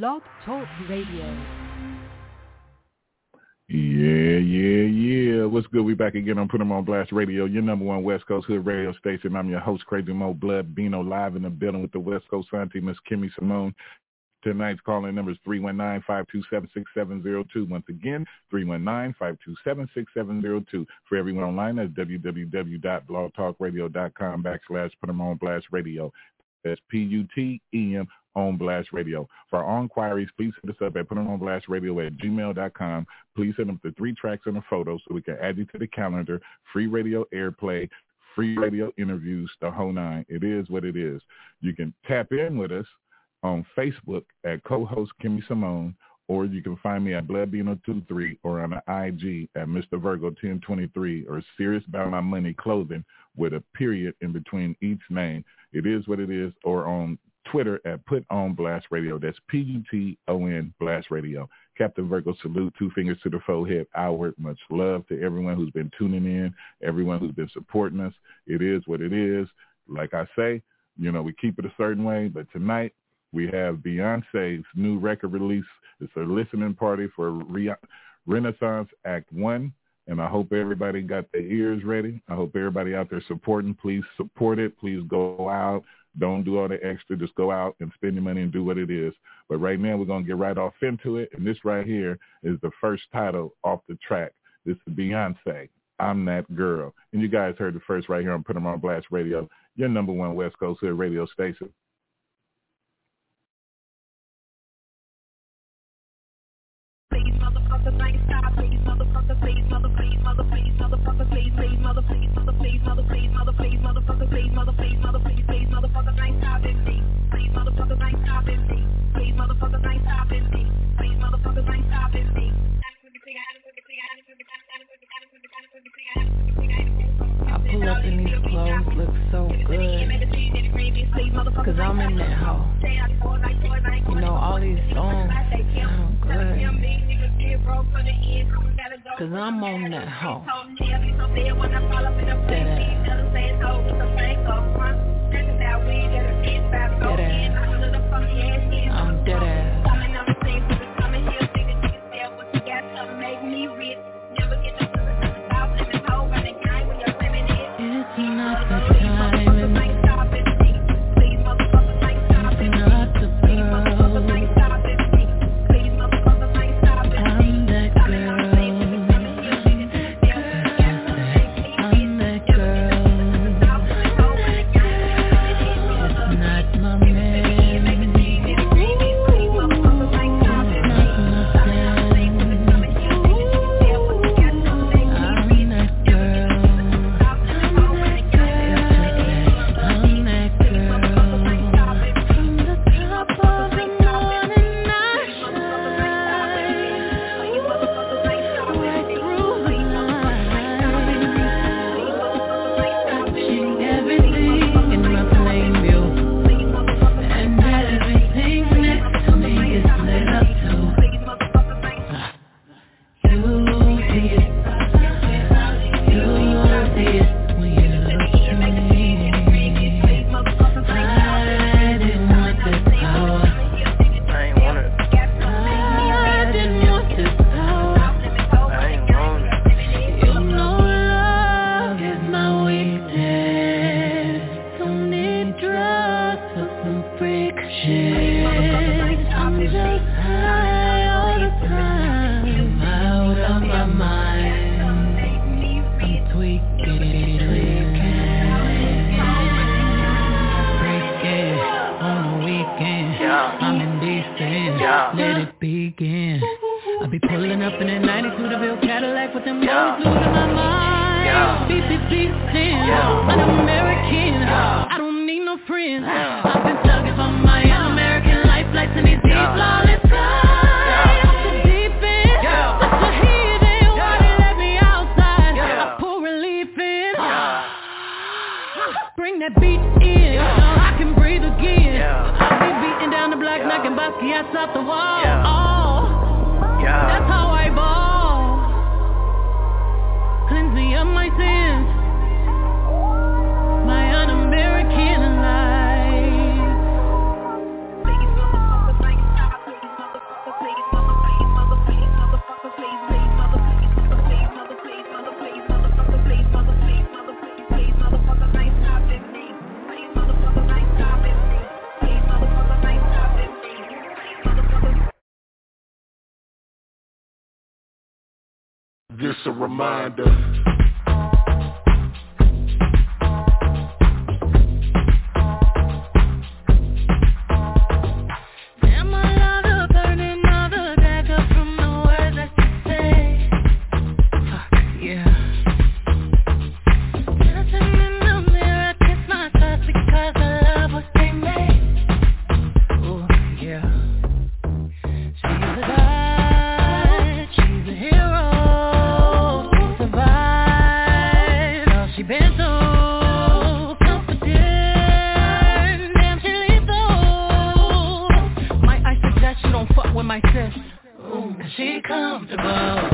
Blog Talk Radio. Yeah, yeah, yeah. What's good? We back again on Put 'em on Blast Radio, your number one West Coast Hood radio station. I'm your host, Crazy Mo Blood Bino, live in the building with the West Coast Santi, Miss Kimmy Simone. Tonight's calling number is 319-527-6702. Once again, 319-527-6702. For everyone online, that's www.blogtalkradio.com backslash Put 'em on Blast Radio. That's P-U-T-E-M on Blast Radio. For all inquiries, please hit us up at putonblast.radio at gmail.com. Please send them the three tracks and a photo so we can add you to the calendar. Free radio airplay, free radio interviews, the whole nine. It is what it is. You can tap in with us on Facebook at co-host Kimmy Simone, or you can find me at BloodBino23 or on the IG at Mr. Virgo 1023 or Serious About My Money Clothing with a period in between each name. It is what it is, or on Twitter at Put On Blast Radio. That's P-U-T-O-N Blast Radio. Captain Virgo salute, two fingers to the forehead, outward. Much love to everyone who's been tuning in, everyone who's been supporting us. It is what it is. Like I say, you know, we keep it a certain way, but tonight we have Beyonce's new record release. It's a listening party for Re- Renaissance Act 1. And I hope everybody got their ears ready. I hope everybody out there supporting. Please support it. Please go out. Don't do all the extra. Just go out and spend your money and do what it is. But right now we're going to get right off into it. And this right here is the first title off the track. This is Beyonce. I'm that girl. And you guys heard the first right here on Put 'em on Blast Radio, your number one West Coast radio station. Please, please, motherfucker, please stop it, please, please, motherfucker, please stop it, please, please, motherfucker, please stop it, please, please, motherfucker, please stop it, please. I pull up in these clothes, look so good. Cause I'm in that hoe. You know, all these songs sound good. Cause I'm on that hoe. I'm dead ass. Yeah. I've been thugging for my American life, like to these Yeah. A reminder. she comfortable.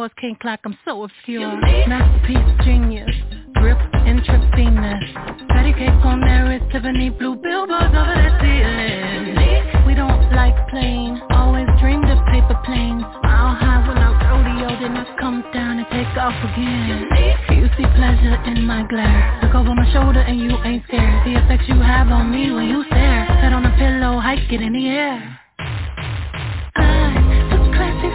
pause can't clock, I'm so obscure. Masterpiece genius, grip intravenous. Patty cake on there is Tiffany blue billboards over the ceiling. We don't like plain, always dreamed of paper planes. Mile high I rodeo, then I come down and take off again. You see pleasure in my glare. Look over my shoulder and you ain't scared. The effects you have on me when you stare. Head on a pillow, hike it in the air. I, the classic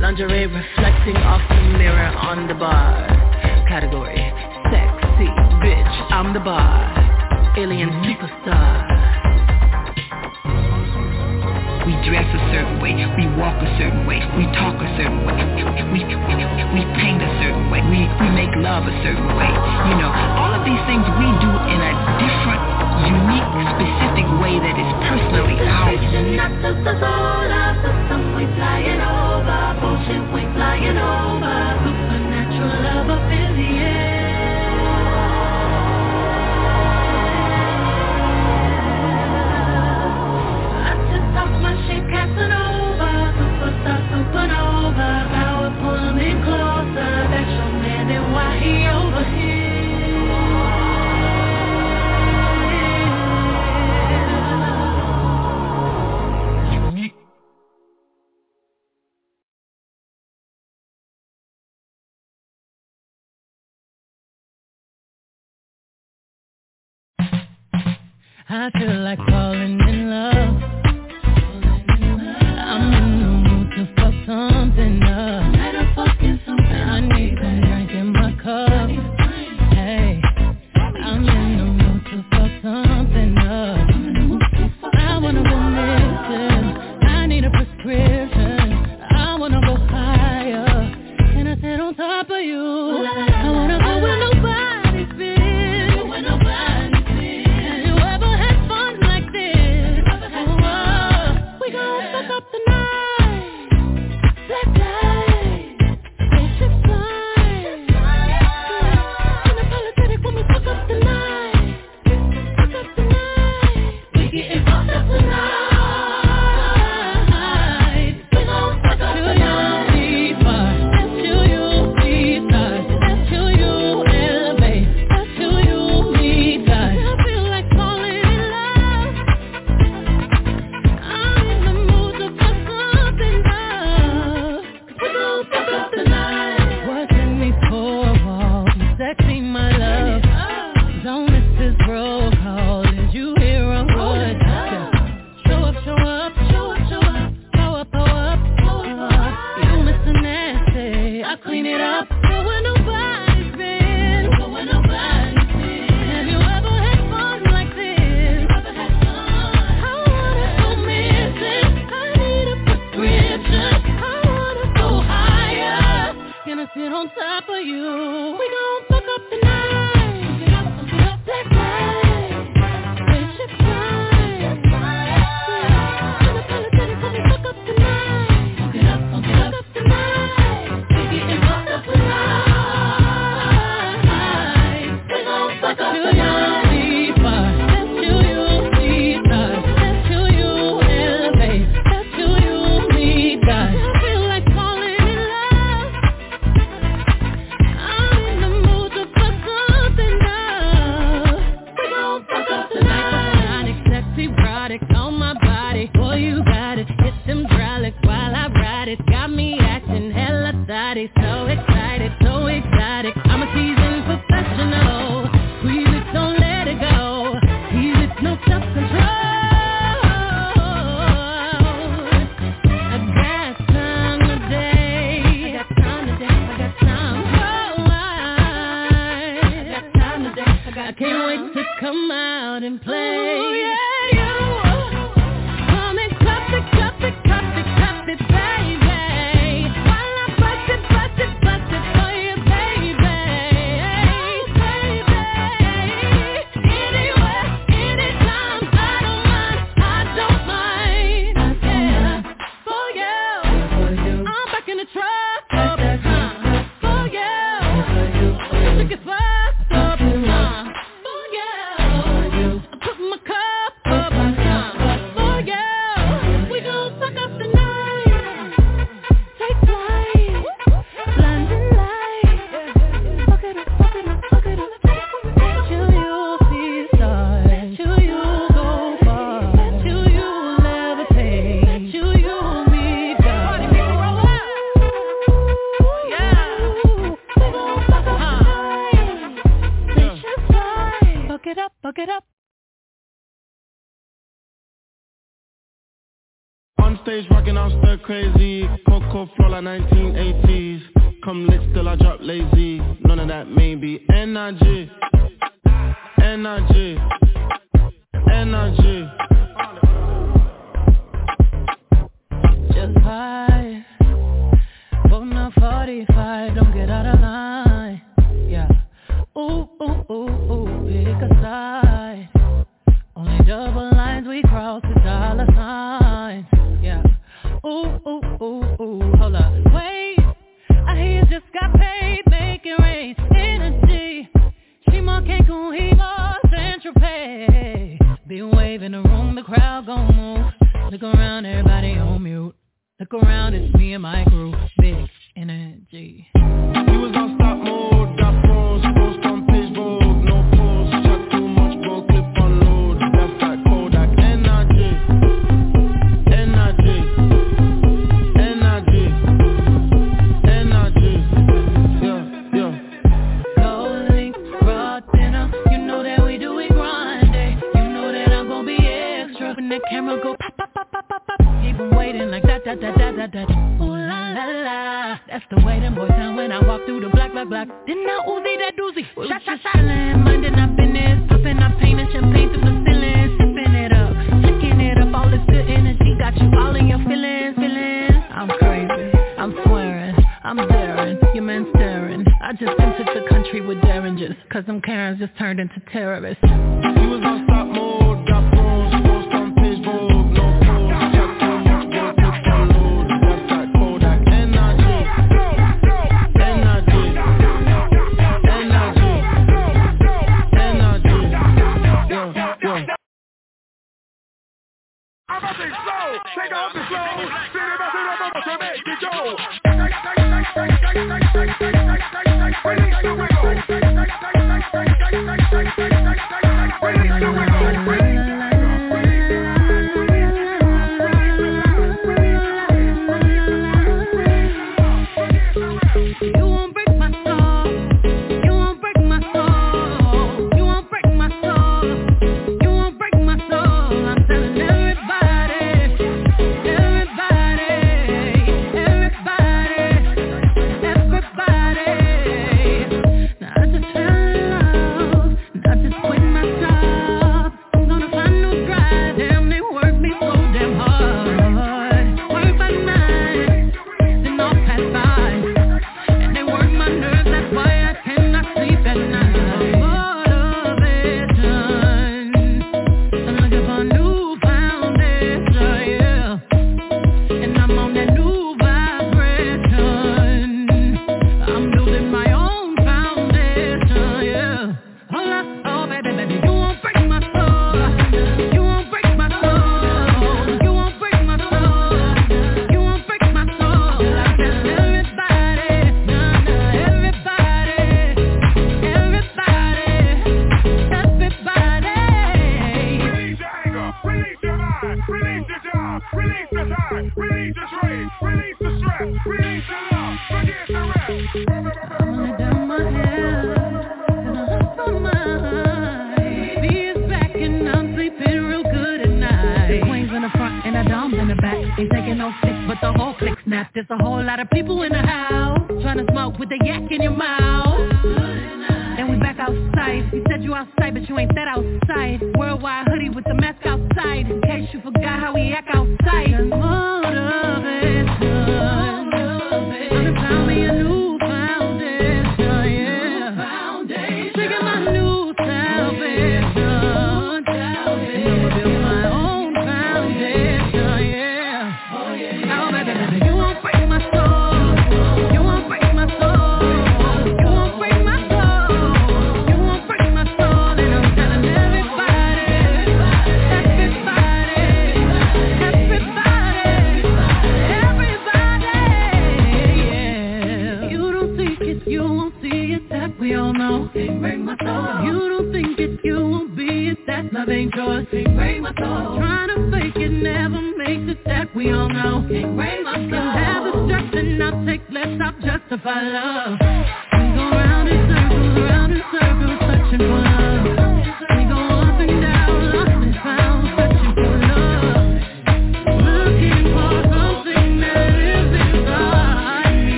Lingerie reflecting off the mirror on the bar. Category, sexy bitch, I'm the bar. Alien superstar. We dress a certain way. We walk a certain way. We talk a certain way. We, we, we paint a certain way. We, we make love a certain way. You know, all of these things we do in a different, unique, specific way that is personally ours flying on. I feel like. Stage rocking, I'm stir crazy. Coco flow like 1980s. Come lit still I drop lazy. None of that maybe. Energy, energy, energy. Just five, pulling a 45, don't get out of line. Yeah. Ooh, ooh, ooh, ooh, pick a side. Only double lines we cross the dollar signs. Ooh, ooh, ooh, ooh, hold up. Wait, I hear you just got paid, making rain. Energy. More Cancun, he more Central Pay. Been waving the room, the crowd gon' move. Look around, everybody on mute. Look around, it's me and my crew. Big energy. We was on stop mode, got waiting like that, that, that, that, that, that. Ooh la la la. That's the way them boys sound when I walk through the black, black, black. Then I Uzi that doozy. Shot, shot, shot. Minding up in this, popping up painting champagne through the ceiling, sipping it up, flicking it up. All this good energy got you all in your feelings, feelings. I'm crazy. I'm swearing. I'm daring. Your man staring. I just entered the country with derringers. Cause them Karens just turned into terrorists. We was on stop mode, Release the to down my head, and I my is back and I'm sleeping real good at night. The queen's in the front and the in the back. Taking no but the whole snapped. There's a whole lot of people in the house trying to smoke with yak in your mouth. And we back outside. You said you outside, but you ain't that outside. Worldwide hoodie with the mask outside. In case you forgot how we act outside. Oh. Can't break my soul. Trying to fake it never makes it That we all know. Can't break my soul. Can have a stress and I'll take less I'll justify love.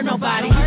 hurt nobody.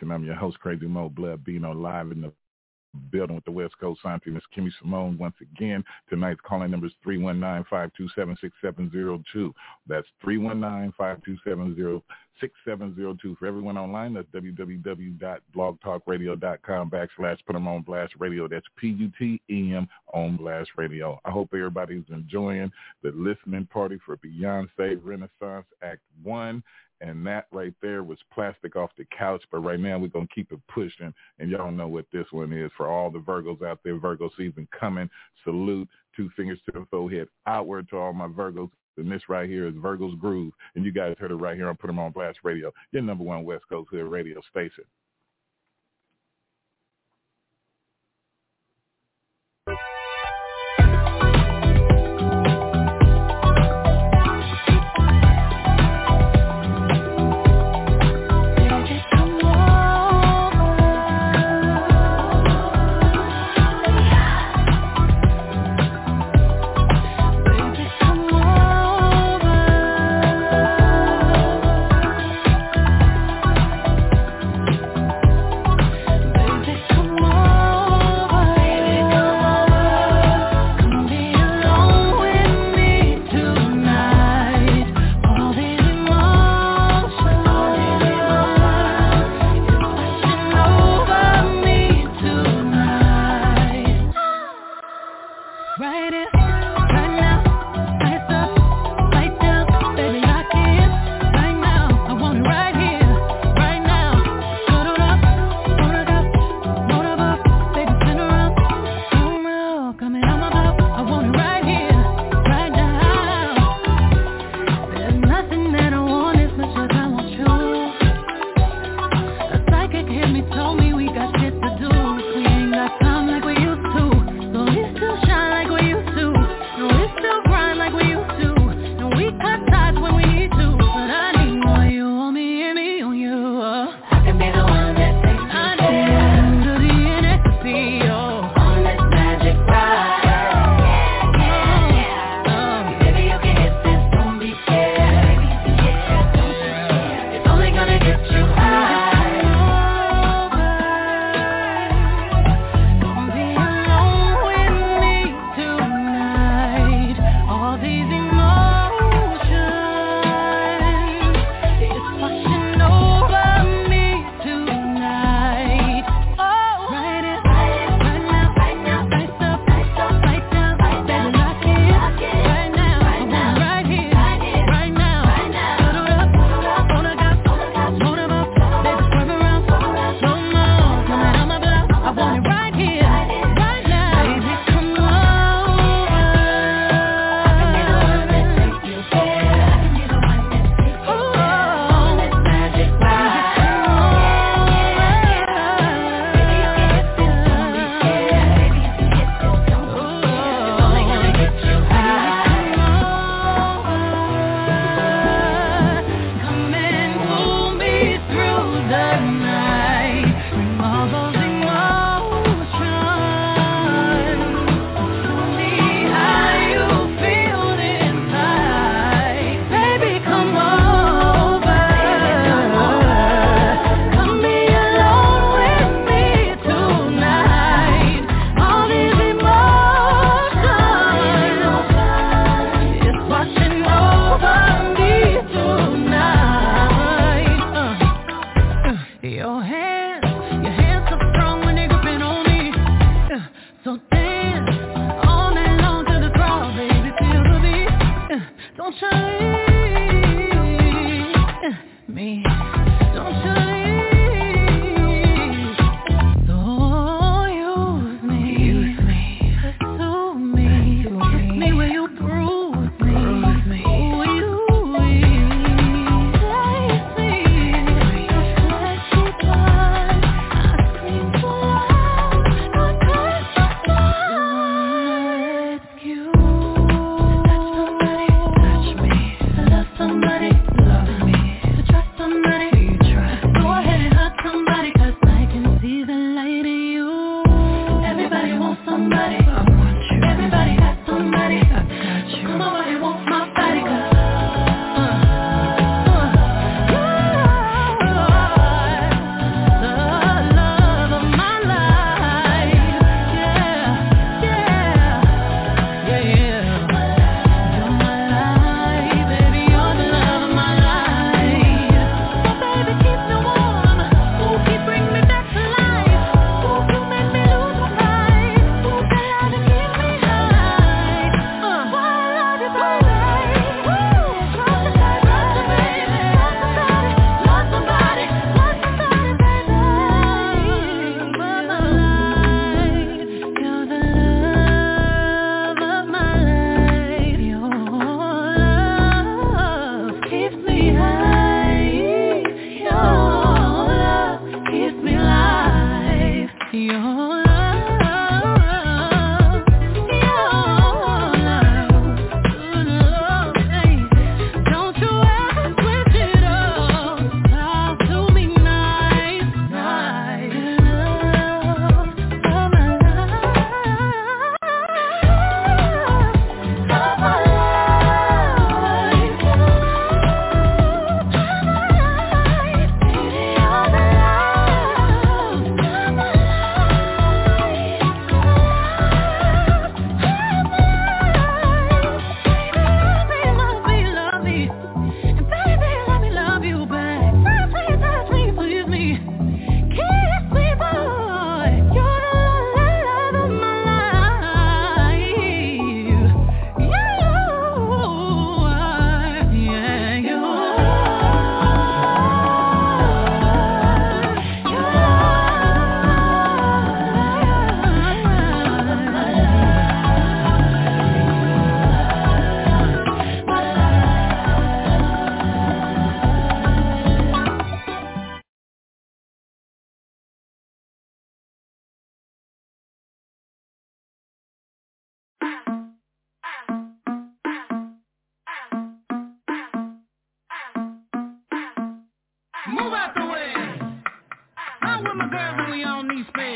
Radio. I'm your host, Crazy Mo Blood, being on live in the building with the West Coast Scientist, Miss Kimmy Simone once again. Tonight's calling number is 319-527-6702. That's 319-527-6702. For everyone online, that's www.blogtalkradio.com backslash put 'em on blast radio. That's P-U-T-E-M on blast radio. I hope everybody's enjoying the listening party for Beyonce Renaissance Act 1 and that right there was plastic off the couch. But right now we're gonna keep it pushing, and y'all know what this one is for all the Virgos out there. Virgo season coming. Salute. Two fingers to the forehead. Outward to all my Virgos. And this right here is Virgo's Groove, and you guys heard it right here I Put 'em on Blast Radio, your number one West Coast Hood radio station.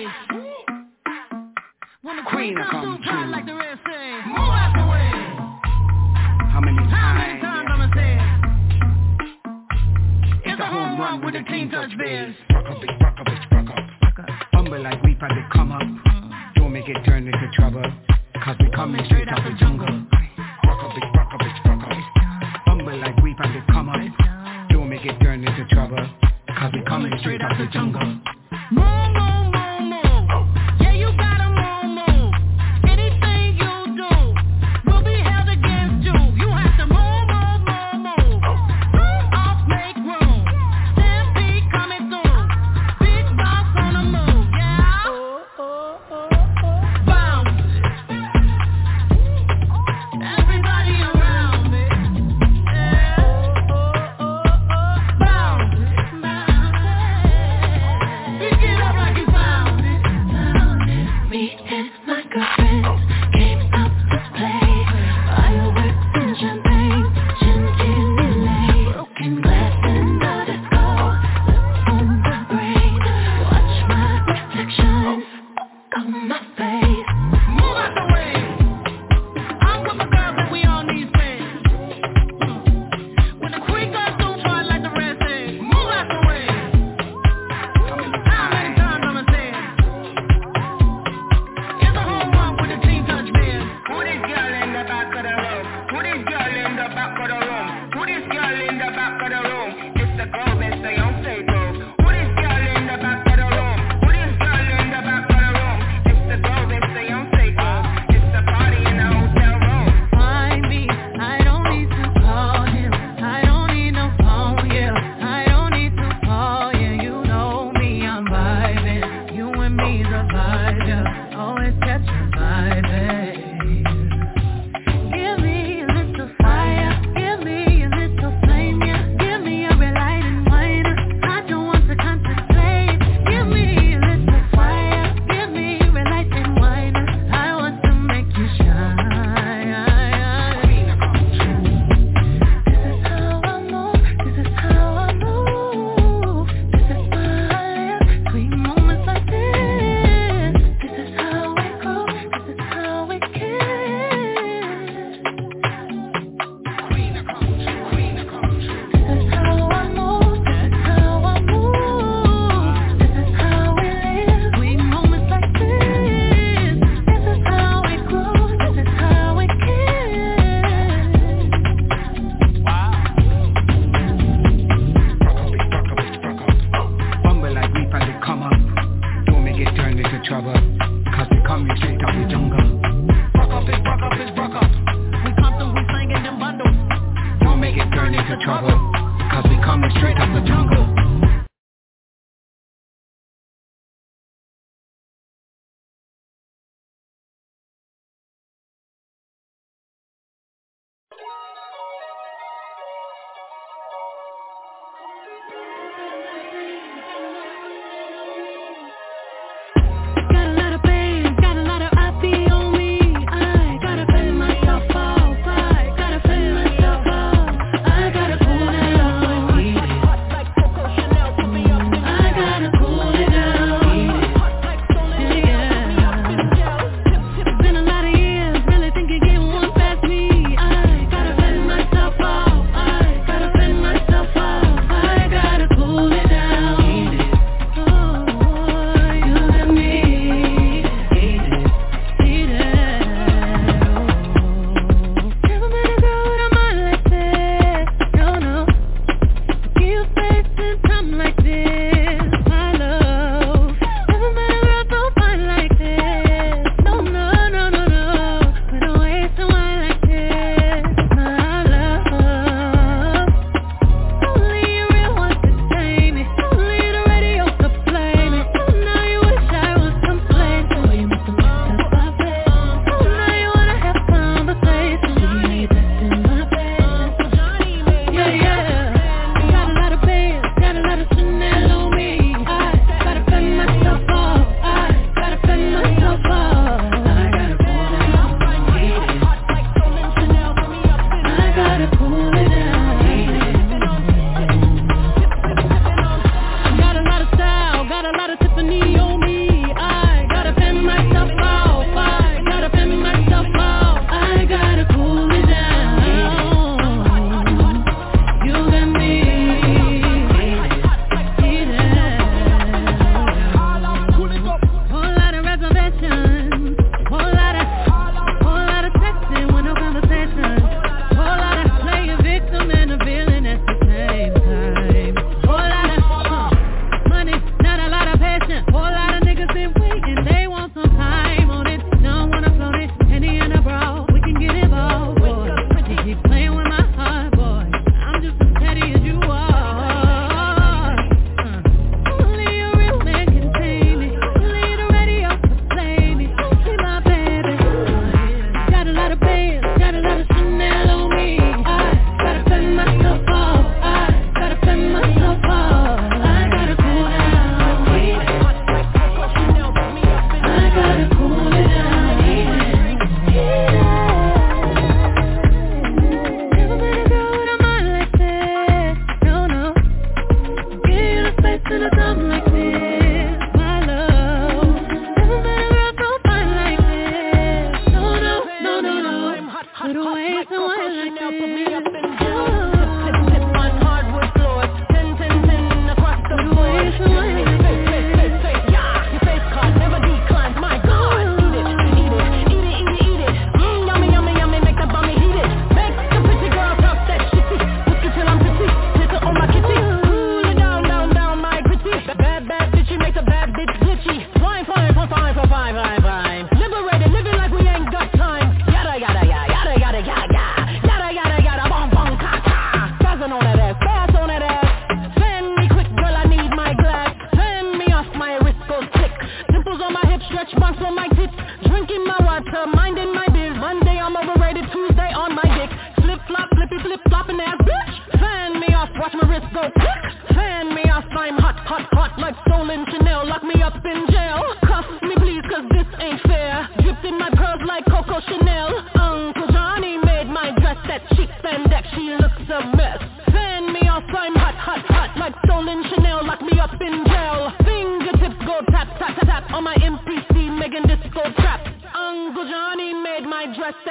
Space. When the queen comes through,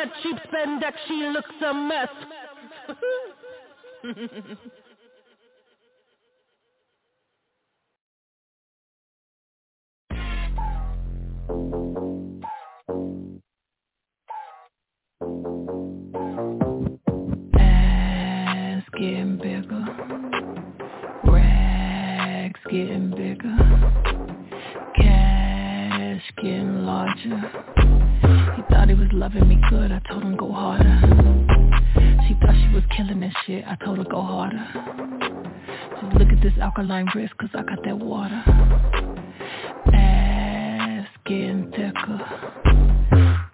that cheap spandex She looks a mess Ass getting bigger. Rags getting bigger. Cash getting larger. He thought he was loving me good, I told him go harder. She thought she was killing this shit, I told her go harder. Look at this alkaline wrist, cause I got that water. Ass getting thicker.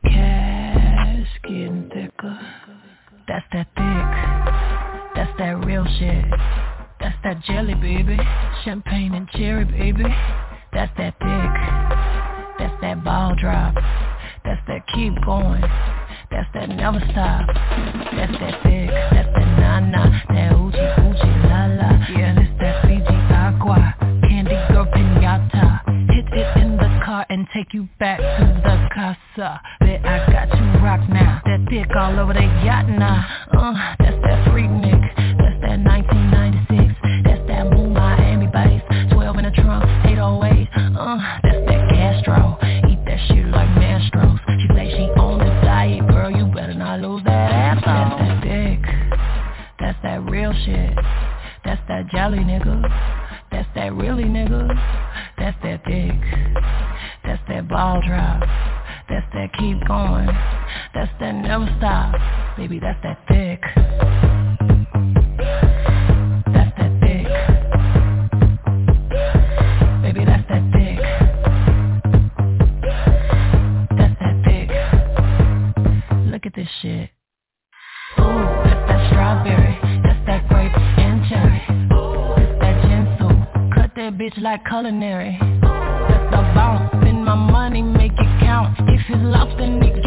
Cash getting thicker. That's that thick. That's that real shit. That's that jelly, baby. Champagne and cherry, baby. That's that thick. That's that ball drop. That's that keep going. That's that never stop. That's that thick. That's that na-na. That oochie oochie la la. Yeah, this that Fiji agua. Candy girl pinata. Hit it in the car and take you back to the casa. Bet I got you rock now. That dick all over the yacht now. Uh, that's that Freaknik. That's that 1996. That's that Moon Miami bass. 12 in the trunk, 808. Uh, that's that Castro. That's that dick. That's that real shit. That's that jelly nigga. That's that really nigga. That's that dick. That's that ball drop. That's that keep going. That's that never stop. Baby, that's that thick. Like culinary. That's the bounce. Spend my money, make it count. If it's lost, then it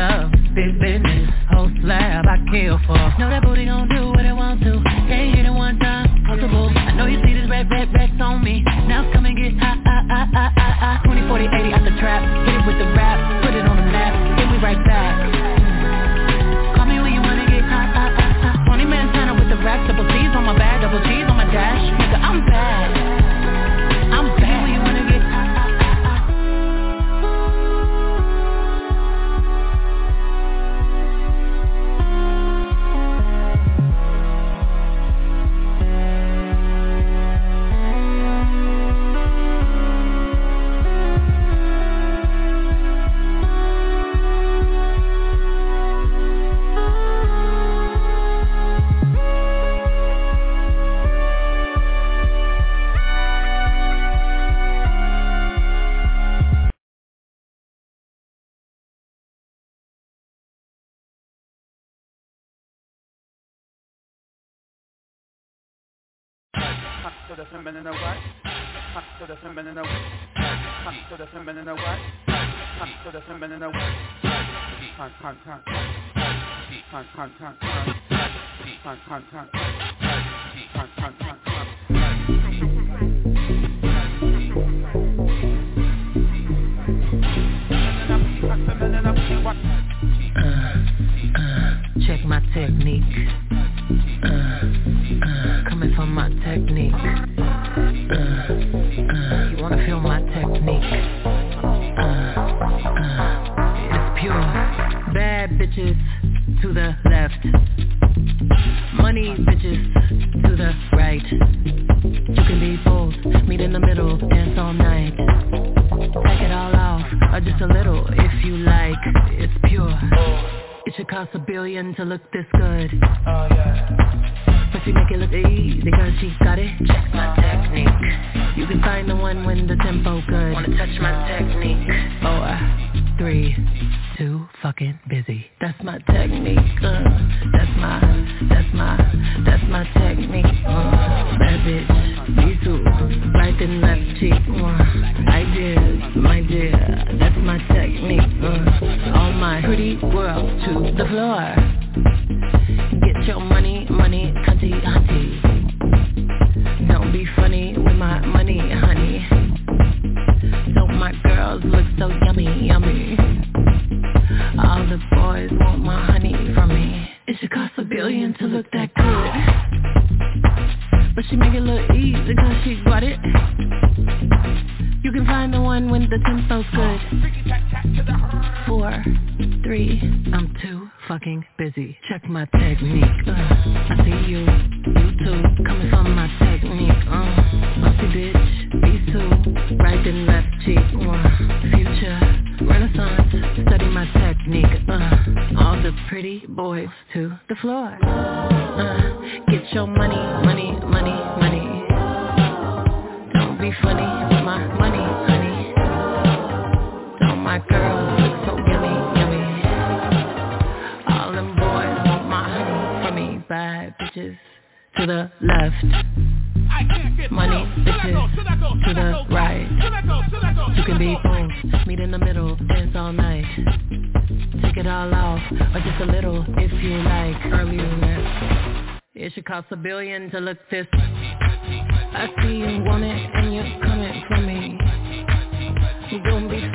love, big business, whole slab I kill for. Know that booty gon' do what it want to. Can't hit it one time, possible. I know you see this red, red, red on me. Now come and get high, high, high, high, high, high. 20, 40, 80 out the trap. Hit it with the rap, put it on the map. Then we right back. Call me when you wanna get high, high, high, high. 20 man with the rap, double C's on my back, double G's on my dash. Nigga, I'm back. The feminine what? Come to the feminine what? Come to the feminine what? Come to the feminine what? Come, come, come. Check my technique. Uh, uh, coming from my technique. Bitches to the left. Money bitches to the right. You can be bold, meet in the middle, dance all night. Take it all off, or just a little if you like. It's pure. It should cost a billion to look this good. Oh yeah. But she make it look easy cause she got it. Check my technique. You can find the one when the tempo good. Wanna touch my technique. Four, three, fucking busy. That's my technique. Uh, that's my, that's my, that's my technique. Uh, bad bitch, me too. Right and left cheek. Uh, ideas, my dear. That's my technique. Uh, all my pretty girls to the floor. Get your money, money, cunty, hunty. Don't be funny with my money, honey. Don't my girls look so yummy, yummy. The boys want my honey from me. It should cost a billion to look that good. But she make it look easy cause she got it. You can find the one when the tempo's good. Four, three, I'm too fucking busy. Check my technique. Uh, I see you, you too, coming from my technique. Uh, bossy bitch, be too, right and left cheek. Uh, all the pretty boys to the floor. Uh, get your money, money, money, money. Don't be funny with my money, honey. Don't my girls look so yummy, yummy. All them boys want my honey from me. Bad bitches to the left. Money bitches to the right. You can be both, meet in the middle, dance all night. Take it all off, or just a little if you like. Earlier left. It should cost a billion to look this. I see you want it and you're coming for me. You gon' be